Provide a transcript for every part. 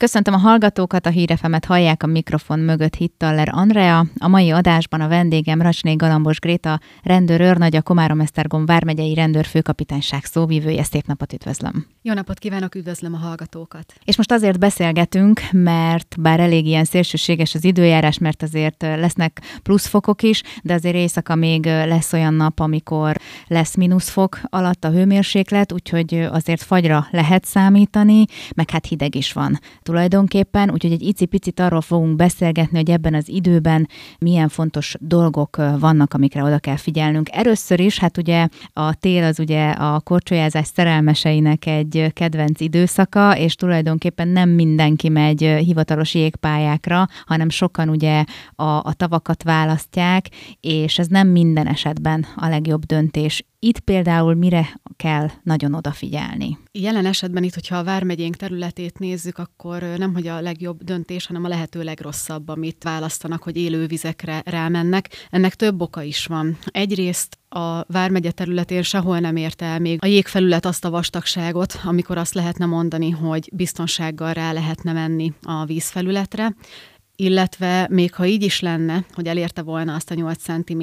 Köszöntöm a hallgatókat, a hírefemet hallják a mikrofon mögött Hittaller Andrea. A mai adásban a vendégem Racsné Galambos Gréta, rendőr őrnagy, a Komárom-Esztergom vármegyei rendőrfőkapitányság szóvívője. Szép napot üdvözlöm! Jó napot kívánok, üdvözlöm a hallgatókat! És most azért beszélgetünk, mert bár elég ilyen szélsőséges az időjárás, mert azért lesznek pluszfokok is, de azért éjszaka még lesz olyan nap, amikor lesz mínuszfok alatt a hőmérséklet, úgyhogy azért fagyra lehet számítani, meg hát hideg is van tulajdonképpen, úgyhogy egy icipicit arról fogunk beszélgetni, hogy ebben az időben milyen fontos dolgok vannak, amikre oda kell figyelnünk. Először is, hát ugye a tél az ugye a korcsolyázás szerelmeseinek egy kedvenc időszaka, és tulajdonképpen nem mindenki megy hivatalos jégpályákra, hanem sokan ugye a, a tavakat választják, és ez nem minden esetben a legjobb döntés. Itt például mire kell nagyon odafigyelni? Jelen esetben itt, hogyha a Vármegyénk területét nézzük, akkor nem hogy a legjobb döntés, hanem a lehető legrosszabb, amit választanak, hogy élővizekre rámennek. Ennek több oka is van. Egyrészt a Vármegye területén sehol nem érte el még a jégfelület azt a vastagságot, amikor azt lehetne mondani, hogy biztonsággal rá lehetne menni a vízfelületre illetve még ha így is lenne, hogy elérte volna azt a 8 cm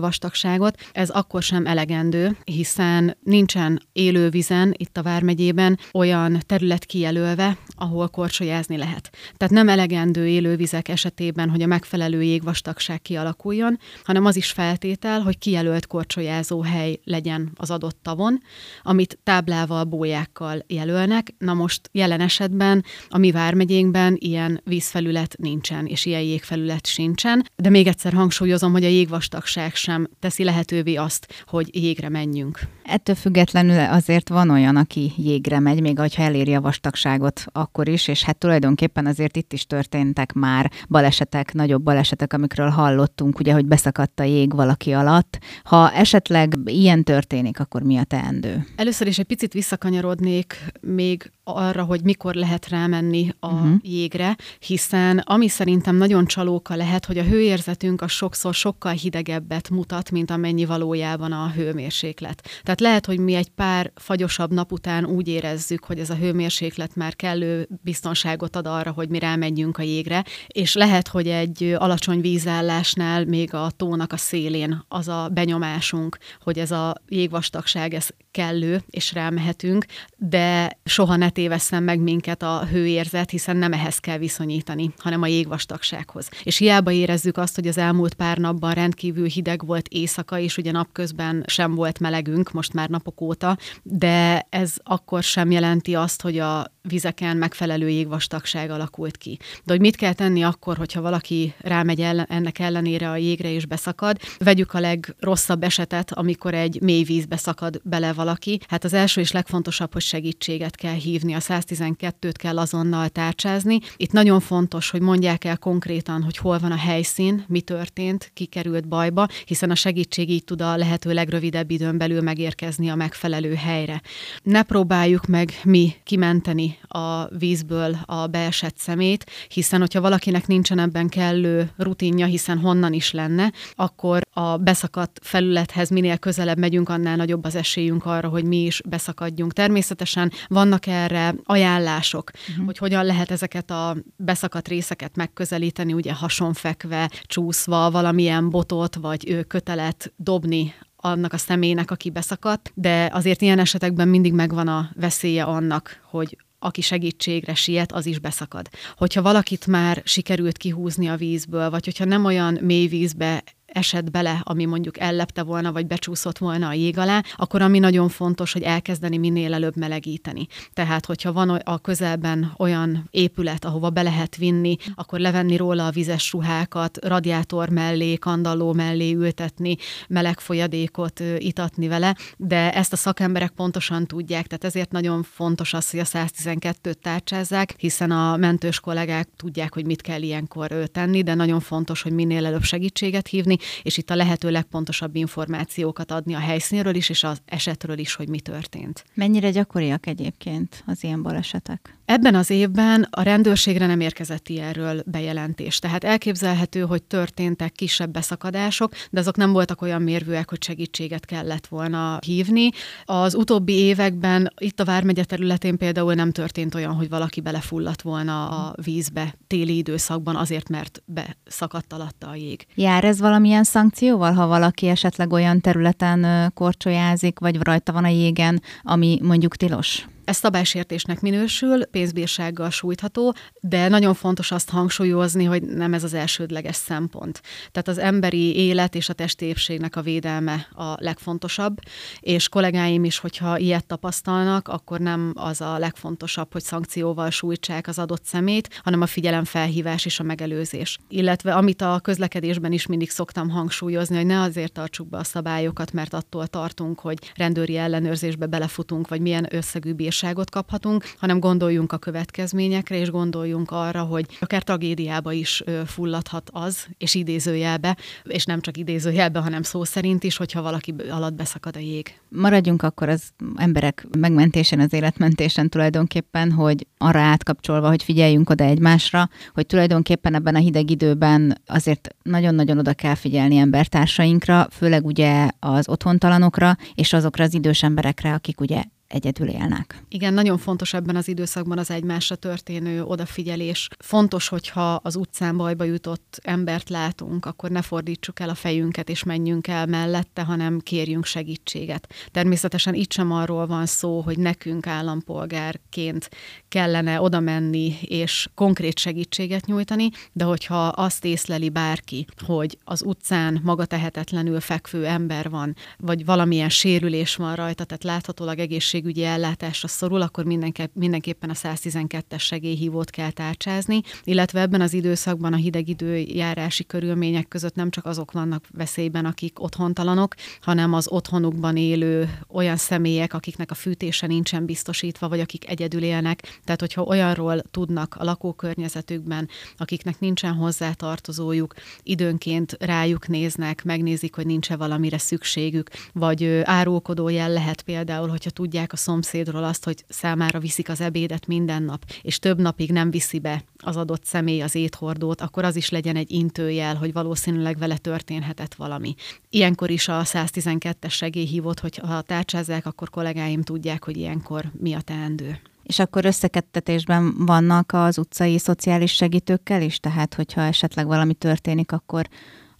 vastagságot, ez akkor sem elegendő, hiszen nincsen élővizen itt a Vármegyében olyan terület kijelölve, ahol korcsolyázni lehet. Tehát nem elegendő élővizek esetében, hogy a megfelelő jégvastagság kialakuljon, hanem az is feltétel, hogy kijelölt korcsolyázó hely legyen az adott tavon, amit táblával, bójákkal jelölnek. Na most jelen esetben a mi Vármegyénkben ilyen vízfelület nincs nincsen, és ilyen jégfelület sincsen. De még egyszer hangsúlyozom, hogy a jégvastagság sem teszi lehetővé azt, hogy jégre menjünk. Ettől függetlenül azért van olyan, aki jégre megy, még ha eléri a vastagságot akkor is, és hát tulajdonképpen azért itt is történtek már balesetek, nagyobb balesetek, amikről hallottunk, ugye, hogy beszakadt a jég valaki alatt. Ha esetleg ilyen történik, akkor mi a teendő? Először is egy picit visszakanyarodnék még arra, hogy mikor lehet rámenni a uh-huh. jégre, hiszen ami szerintem nagyon csalóka lehet, hogy a hőérzetünk a sokszor sokkal hidegebbet mutat, mint amennyi valójában a hőmérséklet. Tehát lehet, hogy mi egy pár fagyosabb nap után úgy érezzük, hogy ez a hőmérséklet már kellő biztonságot ad arra, hogy mi rámegyünk a jégre, és lehet, hogy egy alacsony vízállásnál még a tónak a szélén az a benyomásunk, hogy ez a jégvastagság ez kellő, és rámehetünk, de soha ne tévesszen meg minket a hőérzet, hiszen nem ehhez kell viszonyítani, hanem a jégvastagsághoz. És hiába érezzük azt, hogy az elmúlt pár napban rendkívül hideg volt éjszaka, és ugye napközben sem volt melegünk, most már napok óta, de ez akkor sem jelenti azt, hogy a vizeken megfelelő jégvastagság alakult ki. De hogy mit kell tenni akkor, hogyha valaki rámegy ellen, ennek ellenére a jégre és beszakad? Vegyük a legrosszabb esetet, amikor egy mély vízbe szakad bele valaki. Hát az első és legfontosabb, hogy segítséget kell hívni. A 112-t kell azonnal tárcsázni. Itt nagyon fontos, hogy mondják el konkrétan, hogy hol van a helyszín, mi történt, ki került bajba, hiszen a segítség így tud a lehető legrövidebb időn belül megérkezni a megfelelő helyre. Ne próbáljuk meg mi kimenteni a vízből a beesett szemét, hiszen hogyha valakinek nincsen ebben kellő rutinja, hiszen honnan is lenne, akkor a beszakadt felülethez minél közelebb megyünk, annál nagyobb az esélyünk arra, hogy mi is beszakadjunk. Természetesen vannak erre ajánlások, uh-huh. hogy hogyan lehet ezeket a beszakadt részeket megközelíteni, ugye hasonfekve, csúszva, valamilyen botot vagy kötelet dobni annak a személynek, aki beszakadt, de azért ilyen esetekben mindig megvan a veszélye annak, hogy aki segítségre siet, az is beszakad. Hogyha valakit már sikerült kihúzni a vízből, vagy hogyha nem olyan mély vízbe esett bele, ami mondjuk ellepte volna, vagy becsúszott volna a jég alá, akkor ami nagyon fontos, hogy elkezdeni minél előbb melegíteni. Tehát, hogyha van a közelben olyan épület, ahova be lehet vinni, akkor levenni róla a vizes ruhákat, radiátor mellé, kandalló mellé ültetni, meleg folyadékot itatni vele, de ezt a szakemberek pontosan tudják, tehát ezért nagyon fontos az, hogy a 112-t tárcsázzák, hiszen a mentős kollégák tudják, hogy mit kell ilyenkor tenni, de nagyon fontos, hogy minél előbb segítséget hívni, és itt a lehető legpontosabb információkat adni a helyszínről is, és az esetről is, hogy mi történt. Mennyire gyakoriak egyébként az ilyen balesetek? Ebben az évben a rendőrségre nem érkezett ilyenről bejelentés. Tehát elképzelhető, hogy történtek kisebb beszakadások, de azok nem voltak olyan mérvűek, hogy segítséget kellett volna hívni. Az utóbbi években itt a Vármegye területén például nem történt olyan, hogy valaki belefulladt volna a vízbe téli időszakban azért, mert beszakadt alatta a jég. Jár ez valamilyen szankcióval, ha valaki esetleg olyan területen korcsolyázik, vagy rajta van a jégen, ami mondjuk tilos? Ez szabálysértésnek minősül, pénzbírsággal sújtható, de nagyon fontos azt hangsúlyozni, hogy nem ez az elsődleges szempont. Tehát az emberi élet és a testi épségnek a védelme a legfontosabb, és kollégáim is, hogyha ilyet tapasztalnak, akkor nem az a legfontosabb, hogy szankcióval sújtsák az adott szemét, hanem a figyelemfelhívás és a megelőzés. Illetve amit a közlekedésben is mindig szoktam hangsúlyozni, hogy ne azért tartsuk be a szabályokat, mert attól tartunk, hogy rendőri ellenőrzésbe belefutunk, vagy milyen összegű bírságot kaphatunk, hanem gondoljunk a következményekre, és gondoljunk arra, hogy akár tragédiába is fulladhat az, és idézőjelbe, és nem csak idézőjelbe, hanem szó szerint is, hogyha valaki alatt beszakad a jég. Maradjunk akkor az emberek megmentésen, az életmentésen tulajdonképpen, hogy arra átkapcsolva, hogy figyeljünk oda egymásra, hogy tulajdonképpen ebben a hideg időben azért nagyon-nagyon oda kell figyelni embertársainkra, főleg ugye az otthontalanokra, és azokra az idős emberekre, akik ugye egyedül élnek. Igen, nagyon fontos ebben az időszakban az egymásra történő odafigyelés. Fontos, hogyha az utcán bajba jutott embert látunk, akkor ne fordítsuk el a fejünket és menjünk el mellette, hanem kérjünk segítséget. Természetesen itt sem arról van szó, hogy nekünk állampolgárként kellene oda menni és konkrét segítséget nyújtani, de hogyha azt észleli bárki, hogy az utcán maga tehetetlenül fekvő ember van, vagy valamilyen sérülés van rajta, tehát láthatólag egészség egészségügyi ellátásra szorul, akkor mindenképpen a 112-es segélyhívót kell tárcsázni, illetve ebben az időszakban a hideg időjárási körülmények között nem csak azok vannak veszélyben, akik otthontalanok, hanem az otthonukban élő olyan személyek, akiknek a fűtése nincsen biztosítva, vagy akik egyedül élnek. Tehát, hogyha olyanról tudnak a lakókörnyezetükben, akiknek nincsen hozzátartozójuk, időnként rájuk néznek, megnézik, hogy nincs-e valamire szükségük, vagy árulkodó jel lehet például, hogyha tudják a szomszédról azt, hogy számára viszik az ebédet minden nap, és több napig nem viszi be az adott személy az éthordót, akkor az is legyen egy intőjel, hogy valószínűleg vele történhetett valami. Ilyenkor is a 112-es segélyhívót, hogy ha tárcsázzák, akkor kollégáim tudják, hogy ilyenkor mi a teendő. És akkor összekettetésben vannak az utcai szociális segítőkkel is, tehát hogyha esetleg valami történik, akkor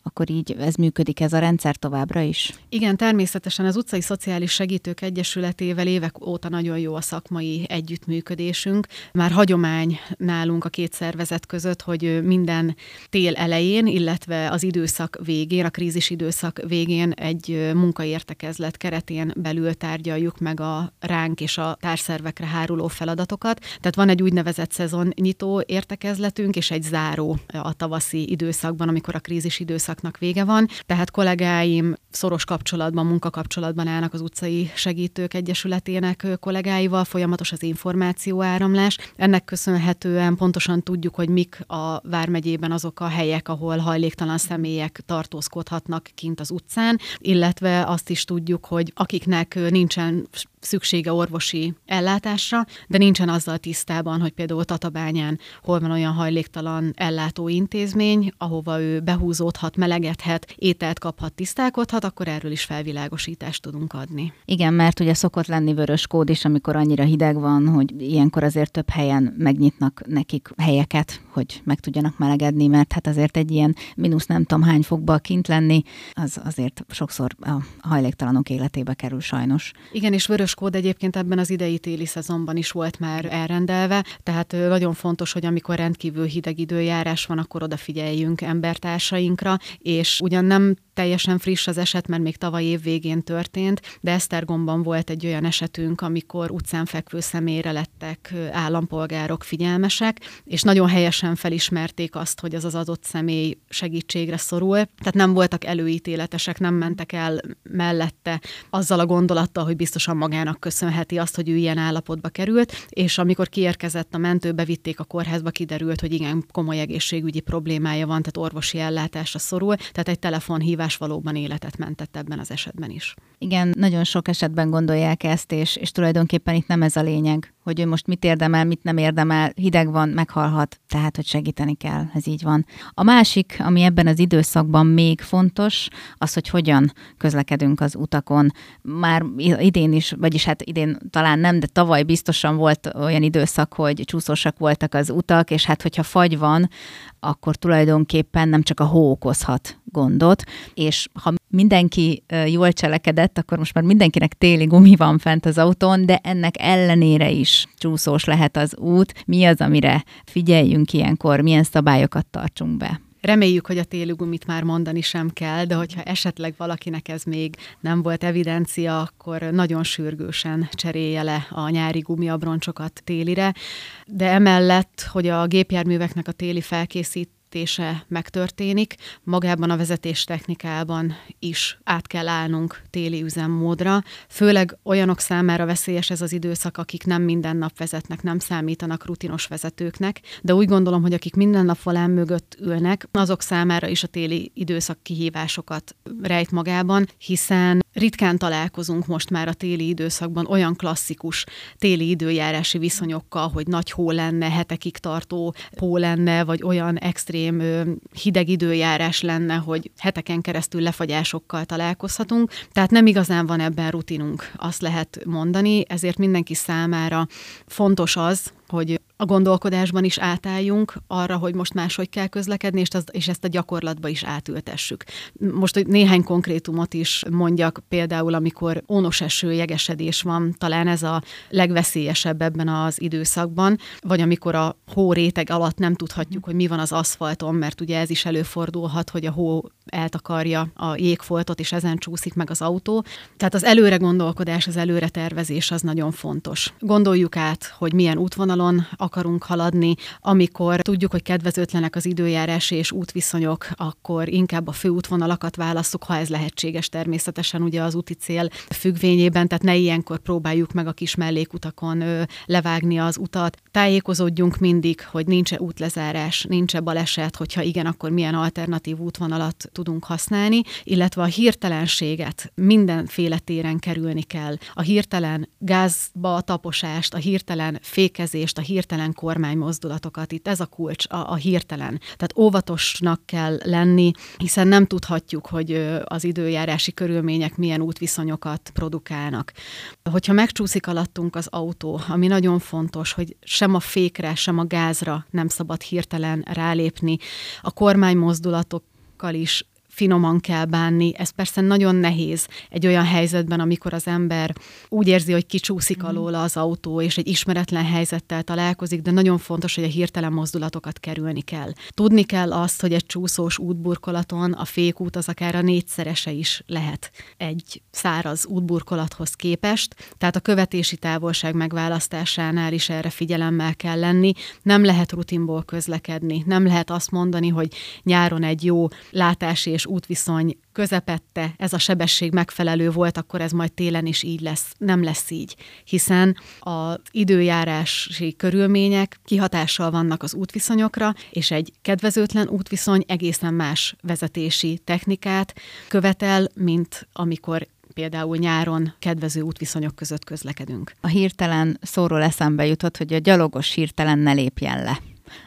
akkor így ez működik ez a rendszer továbbra is? Igen, természetesen az utcai szociális segítők egyesületével évek óta nagyon jó a szakmai együttműködésünk. Már hagyomány nálunk a két szervezet között, hogy minden tél elején, illetve az időszak végén, a krízis időszak végén egy munkaértekezlet keretén belül tárgyaljuk meg a ránk és a társzervekre háruló feladatokat. Tehát van egy úgynevezett szezonnyitó értekezletünk, és egy záró a tavaszi időszakban, amikor a krízis időszak időszaknak vége van, tehát kollégáim szoros kapcsolatban, munkakapcsolatban állnak az utcai segítők egyesületének kollégáival, folyamatos az információáramlás. Ennek köszönhetően pontosan tudjuk, hogy mik a Vármegyében azok a helyek, ahol hajléktalan személyek tartózkodhatnak kint az utcán, illetve azt is tudjuk, hogy akiknek nincsen szüksége orvosi ellátásra, de nincsen azzal tisztában, hogy például Tatabányán hol van olyan hajléktalan ellátó intézmény, ahova ő behúzódhat, melegedhet, ételt kaphat, tisztálkodhat, akkor erről is felvilágosítást tudunk adni. Igen, mert ugye szokott lenni vörös kód is, amikor annyira hideg van, hogy ilyenkor azért több helyen megnyitnak nekik helyeket, hogy meg tudjanak melegedni, mert hát azért egy ilyen mínusz nem tudom hány fokba kint lenni, az azért sokszor a hajléktalanok életébe kerül sajnos. Igen, és vörös kód egyébként ebben az idei téli szezonban is volt már elrendelve, tehát nagyon fontos, hogy amikor rendkívül hideg időjárás van, akkor odafigyeljünk embertársainkra, és ugyan nem teljesen friss az eset, mert még tavaly év végén történt, de Esztergomban volt egy olyan esetünk, amikor utcán fekvő személyre lettek állampolgárok figyelmesek, és nagyon helyesen felismerték azt, hogy az az adott személy segítségre szorul. Tehát nem voltak előítéletesek, nem mentek el mellette azzal a gondolattal, hogy biztosan magának köszönheti azt, hogy ő ilyen állapotba került, és amikor kiérkezett a mentő, bevitték a kórházba, kiderült, hogy igen, komoly egészségügyi problémája van, tehát orvosi ellátásra szorul, tehát egy telefonhívás hívás valóban életet mentett ebben az esetben is. Igen, nagyon sok esetben gondolják ezt, és, és tulajdonképpen itt nem ez a lényeg, hogy ő most mit érdemel, mit nem érdemel, hideg van, meghalhat, tehát hogy segíteni kell, ez így van. A másik, ami ebben az időszakban még fontos, az, hogy hogyan közlekedünk az utakon. Már idén is, vagyis hát idén talán nem, de tavaly biztosan volt olyan időszak, hogy csúszósak voltak az utak, és hát hogyha fagy van, akkor tulajdonképpen nem csak a hó okozhat gondot, és ha mindenki jól cselekedett, akkor most már mindenkinek téli gumi van fent az autón, de ennek ellenére is csúszós lehet az út. Mi az, amire figyeljünk ilyenkor, milyen szabályokat tartsunk be? Reméljük, hogy a téli gumit már mondani sem kell, de hogyha esetleg valakinek ez még nem volt evidencia, akkor nagyon sürgősen cserélje le a nyári gumiabroncsokat télire. De emellett, hogy a gépjárműveknek a téli felkészít vezetése megtörténik, magában a vezetés technikában is át kell állnunk téli üzemmódra. Főleg olyanok számára veszélyes ez az időszak, akik nem minden nap vezetnek, nem számítanak rutinos vezetőknek, de úgy gondolom, hogy akik minden nap volán mögött ülnek, azok számára is a téli időszak kihívásokat rejt magában, hiszen ritkán találkozunk most már a téli időszakban olyan klasszikus téli időjárási viszonyokkal, hogy nagy hó lenne, hetekig tartó hó lenne, vagy olyan extrém hideg időjárás lenne, hogy heteken keresztül lefagyásokkal találkozhatunk, tehát nem igazán van ebben rutinunk, azt lehet mondani, ezért mindenki számára fontos az, hogy a gondolkodásban is átálljunk arra, hogy most máshogy kell közlekedni, és, az, és ezt a gyakorlatba is átültessük. Most hogy néhány konkrétumot is mondjak, például amikor ónos eső, jegesedés van, talán ez a legveszélyesebb ebben az időszakban, vagy amikor a hó réteg alatt nem tudhatjuk, hogy mi van az aszfalton, mert ugye ez is előfordulhat, hogy a hó eltakarja a jégfoltot, és ezen csúszik meg az autó. Tehát az előre gondolkodás, az előre tervezés az nagyon fontos. Gondoljuk át, hogy milyen útvonalon akarunk haladni, amikor tudjuk, hogy kedvezőtlenek az időjárási és útviszonyok, akkor inkább a főútvonalakat válasszuk, ha ez lehetséges természetesen ugye az úti cél függvényében, tehát ne ilyenkor próbáljuk meg a kis mellékutakon levágni az utat. Tájékozódjunk mindig, hogy nincs-e útlezárás, nincs-e baleset, hogyha igen, akkor milyen alternatív útvonalat tudunk használni, illetve a hirtelenséget mindenféle téren kerülni kell. A hirtelen gázba taposást, a hirtelen fékezést, a hirtelen kormánymozdulatokat. Itt ez a kulcs, a, a hirtelen. Tehát óvatosnak kell lenni, hiszen nem tudhatjuk, hogy az időjárási körülmények milyen útviszonyokat produkálnak. Hogyha megcsúszik alattunk az autó, ami nagyon fontos, hogy sem a fékre, sem a gázra nem szabad hirtelen rálépni, a kormánymozdulatok is finoman kell bánni. Ez persze nagyon nehéz egy olyan helyzetben, amikor az ember úgy érzi, hogy kicsúszik mm. alóla az autó, és egy ismeretlen helyzettel találkozik, de nagyon fontos, hogy a hirtelen mozdulatokat kerülni kell. Tudni kell azt, hogy egy csúszós útburkolaton a fékút az akár a négyszerese is lehet egy száraz útburkolathoz képest, tehát a követési távolság megválasztásánál is erre figyelemmel kell lenni. Nem lehet rutinból közlekedni, nem lehet azt mondani, hogy nyáron egy jó látási és és útviszony közepette ez a sebesség megfelelő volt, akkor ez majd télen is így lesz. Nem lesz így, hiszen az időjárási körülmények kihatással vannak az útviszonyokra, és egy kedvezőtlen útviszony egészen más vezetési technikát követel, mint amikor például nyáron kedvező útviszonyok között közlekedünk. A hirtelen szóról eszembe jutott, hogy a gyalogos hirtelen ne lépjen le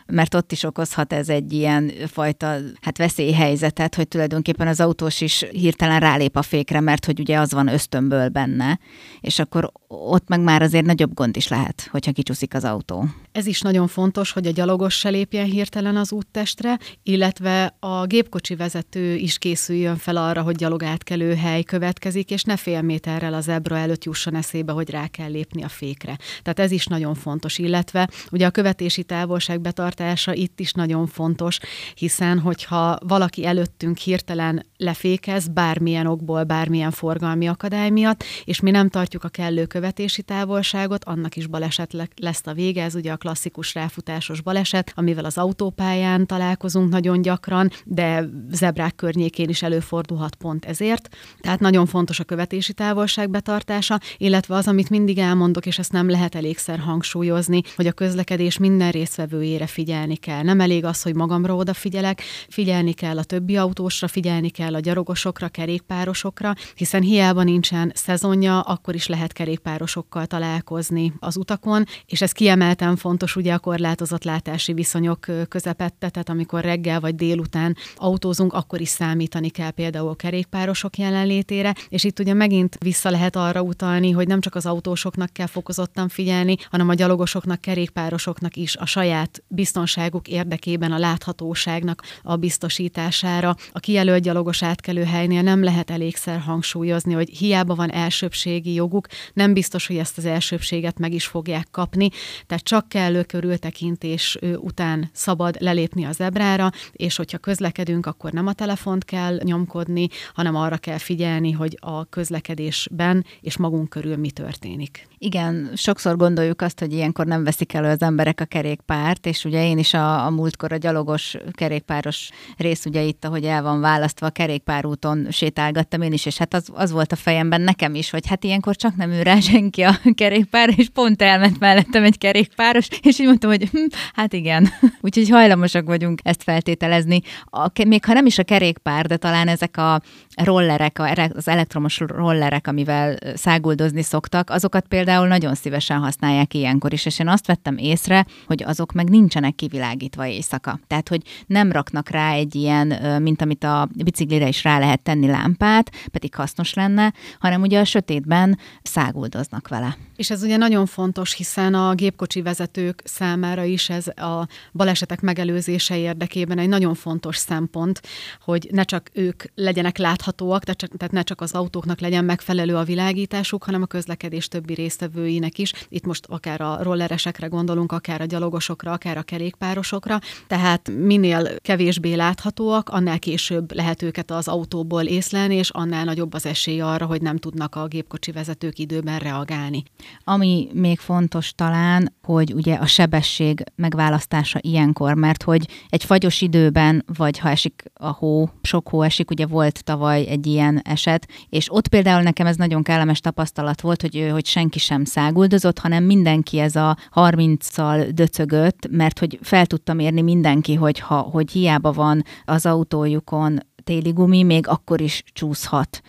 mert ott is okozhat ez egy ilyen fajta hát veszélyhelyzetet, hogy tulajdonképpen az autós is hirtelen rálép a fékre, mert hogy ugye az van ösztönből benne, és akkor ott meg már azért nagyobb gond is lehet, hogyha kicsúszik az autó. Ez is nagyon fontos, hogy a gyalogos se lépjen hirtelen az úttestre, illetve a gépkocsi vezető is készüljön fel arra, hogy gyalogátkelő hely következik, és ne fél méterrel az ebra előtt jusson eszébe, hogy rá kell lépni a fékre. Tehát ez is nagyon fontos, illetve ugye a követési távolság betartása itt is nagyon fontos, hiszen hogyha valaki előttünk hirtelen lefékez bármilyen okból, bármilyen forgalmi akadály miatt, és mi nem tartjuk a kellő követési távolságot, annak is baleset lesz a vége, ez ugye a klasszikus ráfutásos baleset, amivel az autópályán találkozunk nagyon gyakran, de zebrák környékén is előfordulhat pont ezért. Tehát nagyon fontos a követési távolság betartása, illetve az, amit mindig elmondok, és ezt nem lehet elégszer hangsúlyozni, hogy a közlekedés minden résztvevőjére figyelni figyelni kell. Nem elég az, hogy magamra odafigyelek, figyelni kell a többi autósra, figyelni kell a gyalogosokra, kerékpárosokra, hiszen hiába nincsen szezonja, akkor is lehet kerékpárosokkal találkozni az utakon, és ez kiemelten fontos ugye a korlátozott látási viszonyok közepette, tehát amikor reggel vagy délután autózunk, akkor is számítani kell például kerékpárosok jelenlétére, és itt ugye megint vissza lehet arra utalni, hogy nem csak az autósoknak kell fokozottan figyelni, hanem a gyalogosoknak, kerékpárosoknak is a saját biztonságuk érdekében a láthatóságnak a biztosítására. A kijelölt gyalogos átkelőhelynél nem lehet elégszer hangsúlyozni, hogy hiába van elsőbségi joguk, nem biztos, hogy ezt az elsőbséget meg is fogják kapni, tehát csak kellő körültekintés után szabad lelépni az zebrára, és hogyha közlekedünk, akkor nem a telefont kell nyomkodni, hanem arra kell figyelni, hogy a közlekedésben és magunk körül mi történik. Igen, sokszor gondoljuk azt, hogy ilyenkor nem veszik elő az emberek a kerékpárt, és ugye én is a, a múltkor a gyalogos kerékpáros rész, ugye itt, ahogy el van választva, a kerékpárúton sétálgattam én is, és hát az, az volt a fejemben nekem is, hogy hát ilyenkor csak nem ül rá senki a kerékpár, és pont elment mellettem egy kerékpáros, és így mondtam, hogy hm, hát igen. Úgyhogy hajlamosak vagyunk ezt feltételezni. A, még ha nem is a kerékpár, de talán ezek a rollerek, az elektromos rollerek, amivel száguldozni szoktak, azokat például nagyon szívesen használják ilyenkor is, és én azt vettem észre, hogy azok meg nincsenek kivilágítva éjszaka. Tehát, hogy nem raknak rá egy ilyen, mint amit a biciklire is rá lehet tenni lámpát, pedig hasznos lenne, hanem ugye a sötétben száguldoznak vele. És ez ugye nagyon fontos, hiszen a gépkocsi vezetők számára is ez a balesetek megelőzése érdekében egy nagyon fontos szempont, hogy ne csak ők legyenek láthatóak, tehát ne csak az autóknak legyen megfelelő a világításuk, hanem a közlekedés többi résztvevőinek is. Itt most akár a rolleresekre gondolunk, akár a gyalogosokra, akár a kerékpárosokra. Tehát minél kevésbé láthatóak, annál később lehet őket az autóból észlelni, és annál nagyobb az esély arra, hogy nem tudnak a gépkocsi vezetők időben reagálni. Ami még fontos talán, hogy ugye a sebesség megválasztása ilyenkor, mert hogy egy fagyos időben, vagy ha esik a hó, sok hó esik, ugye volt tavaly egy ilyen eset, és ott például nekem ez nagyon kellemes tapasztalat volt, hogy, hogy senki sem száguldozott, hanem mindenki ez a 30-szal döcögött, mert hogy fel tudtam érni mindenki, hogy, ha, hogy hiába van az autójukon téli gumi, még akkor is csúszhat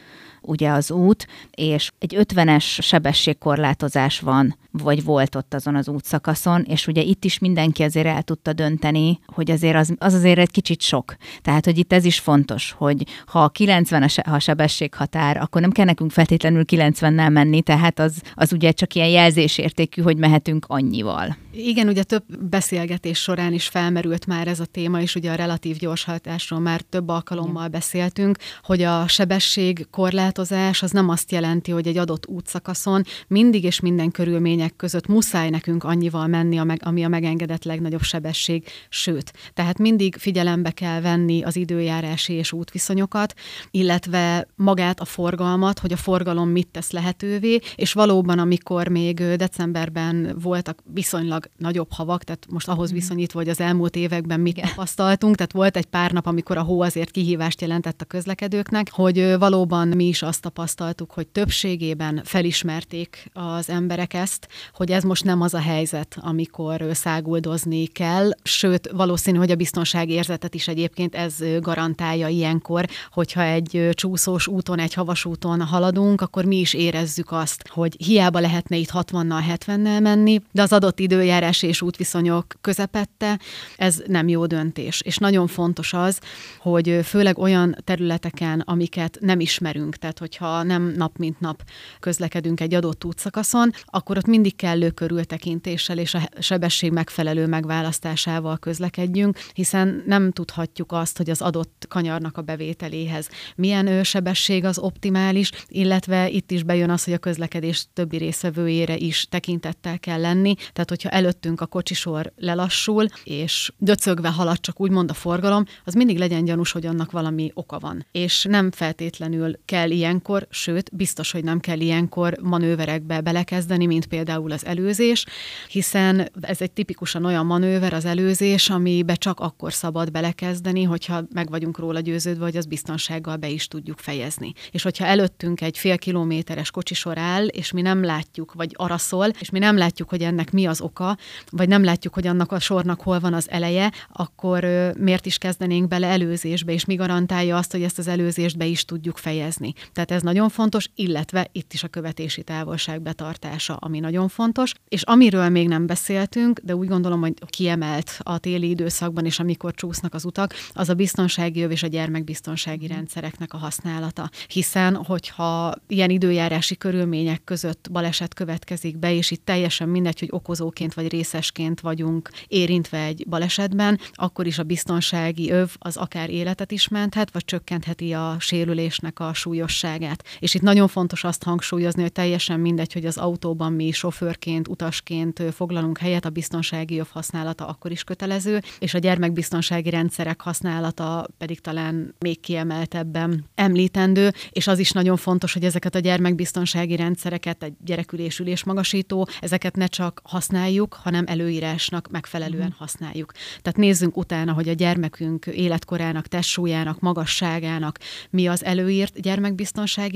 ugye az út, és egy 50-es sebességkorlátozás van vagy volt ott azon az útszakaszon, és ugye itt is mindenki azért el tudta dönteni, hogy azért az, az azért egy kicsit sok. Tehát, hogy itt ez is fontos, hogy ha a 90 a, a sebességhatár, akkor nem kell nekünk feltétlenül 90-nel menni, tehát az, az ugye csak ilyen jelzésértékű, hogy mehetünk annyival. Igen, ugye több beszélgetés során is felmerült már ez a téma, és ugye a relatív gyorshajtásról már több alkalommal Igen. beszéltünk, hogy a sebesség korlátozás az nem azt jelenti, hogy egy adott útszakaszon mindig és minden körülmények között muszáj nekünk annyival menni, ami a megengedett legnagyobb sebesség, sőt. Tehát mindig figyelembe kell venni az időjárási és útviszonyokat, illetve magát a forgalmat, hogy a forgalom mit tesz lehetővé, és valóban, amikor még decemberben voltak viszonylag nagyobb havak, tehát most ahhoz mhm. viszonyítva, hogy az elmúlt években mit tapasztaltunk, tehát volt egy pár nap, amikor a hó azért kihívást jelentett a közlekedőknek, hogy valóban mi is azt tapasztaltuk, hogy többségében felismerték az emberek ezt, hogy ez most nem az a helyzet, amikor száguldozni kell, sőt, valószínű, hogy a biztonsági érzetet is egyébként ez garantálja ilyenkor, hogyha egy csúszós úton, egy havas úton haladunk, akkor mi is érezzük azt, hogy hiába lehetne itt 60-nal, 70-nel menni, de az adott időjárás és útviszonyok közepette, ez nem jó döntés. És nagyon fontos az, hogy főleg olyan területeken, amiket nem ismerünk, tehát hogyha nem nap mint nap közlekedünk egy adott útszakaszon, akkor ott mindig kellő körültekintéssel és a sebesség megfelelő megválasztásával közlekedjünk, hiszen nem tudhatjuk azt, hogy az adott kanyarnak a bevételéhez milyen sebesség az optimális, illetve itt is bejön az, hogy a közlekedés többi részvevőjére is tekintettel kell lenni. Tehát, hogyha előttünk a kocsisor lelassul, és döcögve halad csak úgymond a forgalom, az mindig legyen gyanús, hogy annak valami oka van. És nem feltétlenül kell ilyenkor, sőt, biztos, hogy nem kell ilyenkor manőverekbe belekezdeni, mint például az előzés, hiszen ez egy tipikusan olyan manőver az előzés, amibe csak akkor szabad belekezdeni, hogyha meg vagyunk róla győződve, hogy az biztonsággal be is tudjuk fejezni. És hogyha előttünk egy fél kilométeres kocsisor áll, és mi nem látjuk, vagy araszol, és mi nem látjuk, hogy ennek mi az oka, vagy nem látjuk, hogy annak a sornak hol van az eleje, akkor miért is kezdenénk bele előzésbe, és mi garantálja azt, hogy ezt az előzést be is tudjuk fejezni. Tehát ez nagyon fontos, illetve itt is a követési távolság betartása, ami nagyon fontos. És amiről még nem beszéltünk, de úgy gondolom, hogy kiemelt a téli időszakban és amikor csúsznak az utak, az a biztonsági öv és a gyermekbiztonsági rendszereknek a használata. Hiszen, hogyha ilyen időjárási körülmények között baleset következik be, és itt teljesen mindegy, hogy okozóként vagy részesként vagyunk érintve egy balesetben, akkor is a biztonsági öv az akár életet is menthet, vagy csökkentheti a sérülésnek a súlyosságát. És itt nagyon fontos azt hangsúlyozni, hogy teljesen mindegy, hogy az autóban mi sofőrként, utasként foglalunk helyet, a biztonsági öv használata akkor is kötelező, és a gyermekbiztonsági rendszerek használata pedig talán még kiemeltebben említendő, és az is nagyon fontos, hogy ezeket a gyermekbiztonsági rendszereket, egy gyerekülés magasító, ezeket ne csak használjuk, hanem előírásnak megfelelően mm. használjuk. Tehát nézzünk utána, hogy a gyermekünk életkorának, testsúlyának, magasságának mi az előírt gyermekbiztonsági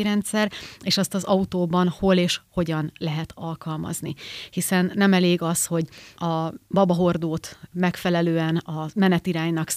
rendszer, és azt az autóban hol és hogyan lehet alkalmazni. Hiszen nem elég az, hogy a babahordót megfelelően a menetiránynak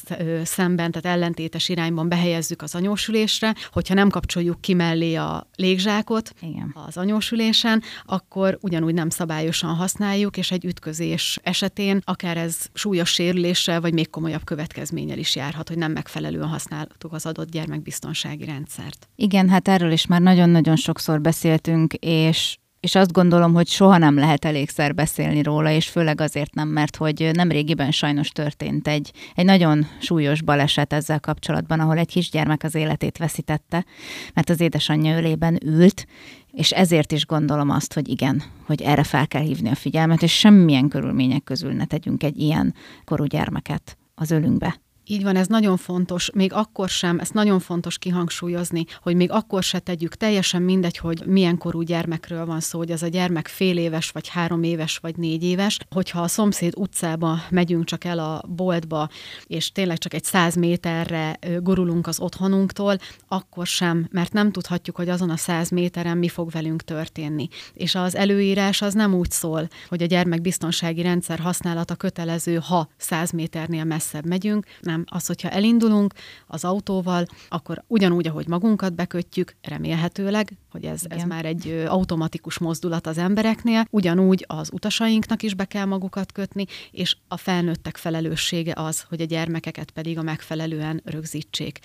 szemben, tehát ellentétes irányban behelyezzük az anyósülésre, hogyha nem kapcsoljuk ki mellé a légzsákot Igen. az anyósülésen, akkor ugyanúgy nem szabályosan használjuk, és egy ütközés esetén akár ez súlyos sérüléssel, vagy még komolyabb következménnyel is járhat, hogy nem megfelelően használtuk az adott gyermekbiztonsági rendszert. Igen, hát erről is már nagyon-nagyon sokszor beszéltünk, és és azt gondolom, hogy soha nem lehet elégszer beszélni róla, és főleg azért nem, mert hogy nem régiben sajnos történt egy, egy nagyon súlyos baleset ezzel kapcsolatban, ahol egy kisgyermek az életét veszítette, mert az édesanyja ölében ült, és ezért is gondolom azt, hogy igen, hogy erre fel kell hívni a figyelmet, és semmilyen körülmények közül ne tegyünk egy ilyen korú gyermeket az ölünkbe. Így van, ez nagyon fontos, még akkor sem, ezt nagyon fontos kihangsúlyozni, hogy még akkor se tegyük teljesen mindegy, hogy milyen korú gyermekről van szó, hogy az a gyermek fél éves, vagy három éves, vagy négy éves, hogyha a szomszéd utcába megyünk csak el a boltba, és tényleg csak egy száz méterre gurulunk az otthonunktól, akkor sem, mert nem tudhatjuk, hogy azon a száz méteren mi fog velünk történni. És az előírás az nem úgy szól, hogy a gyermekbiztonsági rendszer használata kötelező, ha száz méternél messzebb megyünk, nem. Az, hogyha elindulunk az autóval, akkor ugyanúgy, ahogy magunkat bekötjük, remélhetőleg, hogy ez, ez már egy automatikus mozdulat az embereknél, ugyanúgy az utasainknak is be kell magukat kötni, és a felnőttek felelőssége az, hogy a gyermekeket pedig a megfelelően rögzítsék.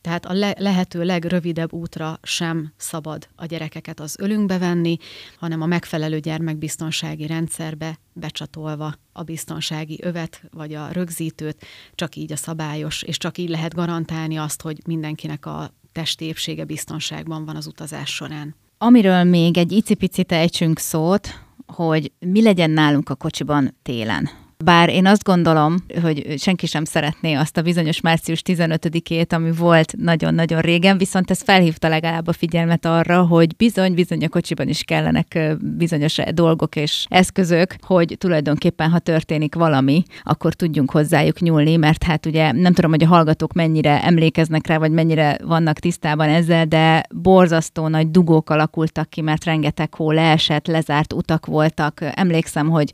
Tehát a le- lehető legrövidebb útra sem szabad a gyerekeket az ölünkbe venni, hanem a megfelelő gyermekbiztonsági rendszerbe becsatolva a biztonsági övet vagy a rögzítőt, csak így a szabályos, és csak így lehet garantálni azt, hogy mindenkinek a testi épsége biztonságban van az utazás során. Amiről még egy icipicit ejtsünk szót, hogy mi legyen nálunk a kocsiban télen. Bár én azt gondolom, hogy senki sem szeretné azt a bizonyos március 15-ét, ami volt nagyon-nagyon régen, viszont ez felhívta legalább a figyelmet arra, hogy bizony-bizony a kocsiban is kellenek bizonyos dolgok és eszközök, hogy tulajdonképpen, ha történik valami, akkor tudjunk hozzájuk nyúlni, mert hát ugye nem tudom, hogy a hallgatók mennyire emlékeznek rá, vagy mennyire vannak tisztában ezzel, de borzasztó nagy dugók alakultak ki, mert rengeteg hó leesett, lezárt utak voltak. Emlékszem, hogy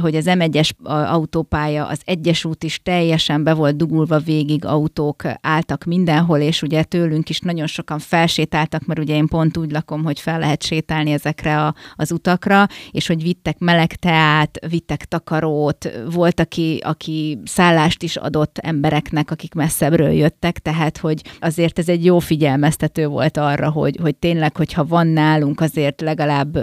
hogy az M1-es autópálya, az egyes út is teljesen be volt dugulva végig, autók álltak mindenhol, és ugye tőlünk is nagyon sokan felsétáltak, mert ugye én pont úgy lakom, hogy fel lehet sétálni ezekre a, az utakra, és hogy vittek meleg teát, vittek takarót, volt, aki, aki szállást is adott embereknek, akik messzebbről jöttek, tehát, hogy azért ez egy jó figyelmeztető volt arra, hogy, hogy tényleg, hogyha van nálunk azért legalább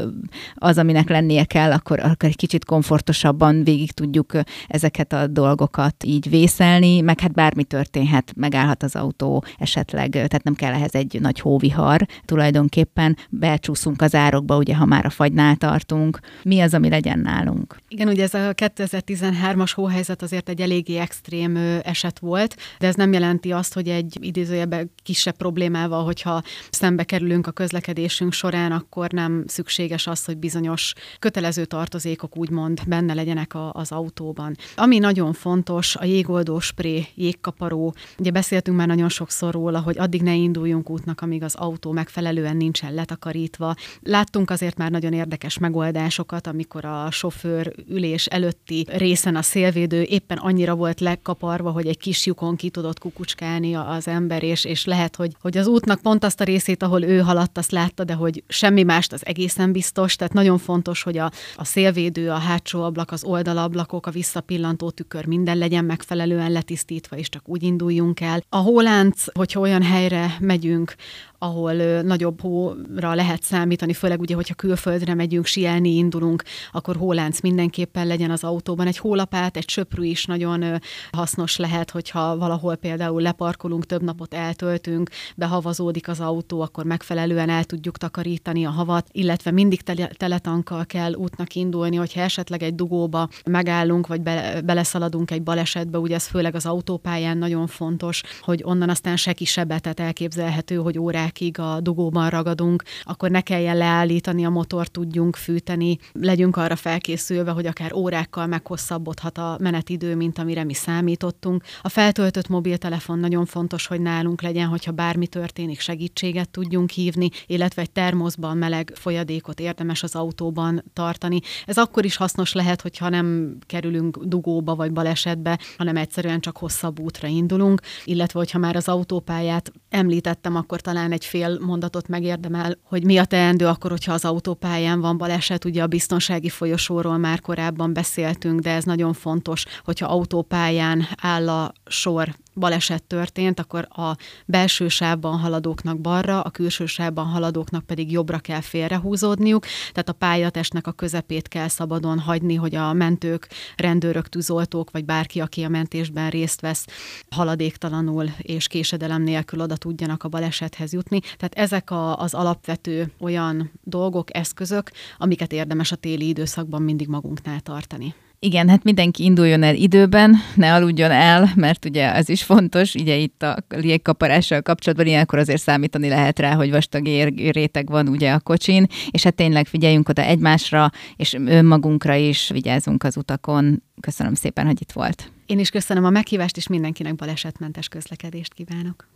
az, aminek lennie kell, akkor, akkor egy kicsit komfortos gyorsabban végig tudjuk ezeket a dolgokat így vészelni, meg hát bármi történhet, megállhat az autó esetleg, tehát nem kell ehhez egy nagy hóvihar, tulajdonképpen becsúszunk az árokba, ugye, ha már a fagynál tartunk. Mi az, ami legyen nálunk? Igen, ugye ez a 2013-as hóhelyzet azért egy eléggé extrém eset volt, de ez nem jelenti azt, hogy egy idézőjebe kisebb problémával, hogyha szembe kerülünk a közlekedésünk során, akkor nem szükséges az, hogy bizonyos kötelező tartozékok úgymond benne legyenek a, az autóban. Ami nagyon fontos, a jégoldó spré, jégkaparó. Ugye beszéltünk már nagyon sokszor róla, hogy addig ne induljunk útnak, amíg az autó megfelelően nincsen letakarítva. Láttunk azért már nagyon érdekes megoldásokat, amikor a sofőr ülés előtti részen a szélvédő éppen annyira volt legkaparva, hogy egy kis lyukon ki tudott kukucskálni az ember, és, és lehet, hogy, hogy az útnak pont azt a részét, ahol ő haladt, azt látta, de hogy semmi mást az egészen biztos. Tehát nagyon fontos, hogy a, a szélvédő, a hátsó ablak, az oldalablakok, a visszapillantó tükör minden legyen megfelelően letisztítva, és csak úgy induljunk el. A hólánc, hogyha olyan helyre megyünk, ahol ö, nagyobb hóra lehet számítani, főleg ugye, hogyha külföldre megyünk, sielni indulunk, akkor hólánc mindenképpen legyen az autóban. Egy hólapát, egy söprű is nagyon ö, hasznos lehet, hogyha valahol például leparkolunk, több napot eltöltünk, behavazódik az autó, akkor megfelelően el tudjuk takarítani a havat, illetve mindig tele, teletankkal kell útnak indulni, hogyha esetleg egy dugóba megállunk, vagy be, beleszaladunk egy balesetbe, ugye ez főleg az autópályán nagyon fontos, hogy onnan aztán se kisebbet, elképzelhető, hogy órák órákig a dugóban ragadunk, akkor ne kelljen leállítani a motor, tudjunk fűteni, legyünk arra felkészülve, hogy akár órákkal meghosszabbodhat a menetidő, mint amire mi számítottunk. A feltöltött mobiltelefon nagyon fontos, hogy nálunk legyen, hogyha bármi történik, segítséget tudjunk hívni, illetve egy termoszban meleg folyadékot érdemes az autóban tartani. Ez akkor is hasznos lehet, hogyha nem kerülünk dugóba vagy balesetbe, hanem egyszerűen csak hosszabb útra indulunk, illetve hogyha már az autópályát említettem, akkor talán egy egy fél mondatot megérdemel, hogy mi a teendő akkor, hogyha az autópályán van baleset. Ugye a biztonsági folyosóról már korábban beszéltünk, de ez nagyon fontos, hogyha autópályán áll a sor baleset történt, akkor a belső sávban haladóknak balra, a külső sávban haladóknak pedig jobbra kell félrehúzódniuk, tehát a pályatestnek a közepét kell szabadon hagyni, hogy a mentők, rendőrök, tűzoltók, vagy bárki, aki a mentésben részt vesz, haladéktalanul és késedelem nélkül oda tudjanak a balesethez jutni. Tehát ezek a, az alapvető olyan dolgok, eszközök, amiket érdemes a téli időszakban mindig magunknál tartani. Igen, hát mindenki induljon el időben, ne aludjon el, mert ugye ez is fontos, ugye itt a légkaparással kapcsolatban ilyenkor azért számítani lehet rá, hogy vastag ér, réteg van ugye a kocsin, és hát tényleg figyeljünk oda egymásra, és önmagunkra is vigyázzunk az utakon. Köszönöm szépen, hogy itt volt. Én is köszönöm a meghívást, és mindenkinek balesetmentes közlekedést kívánok.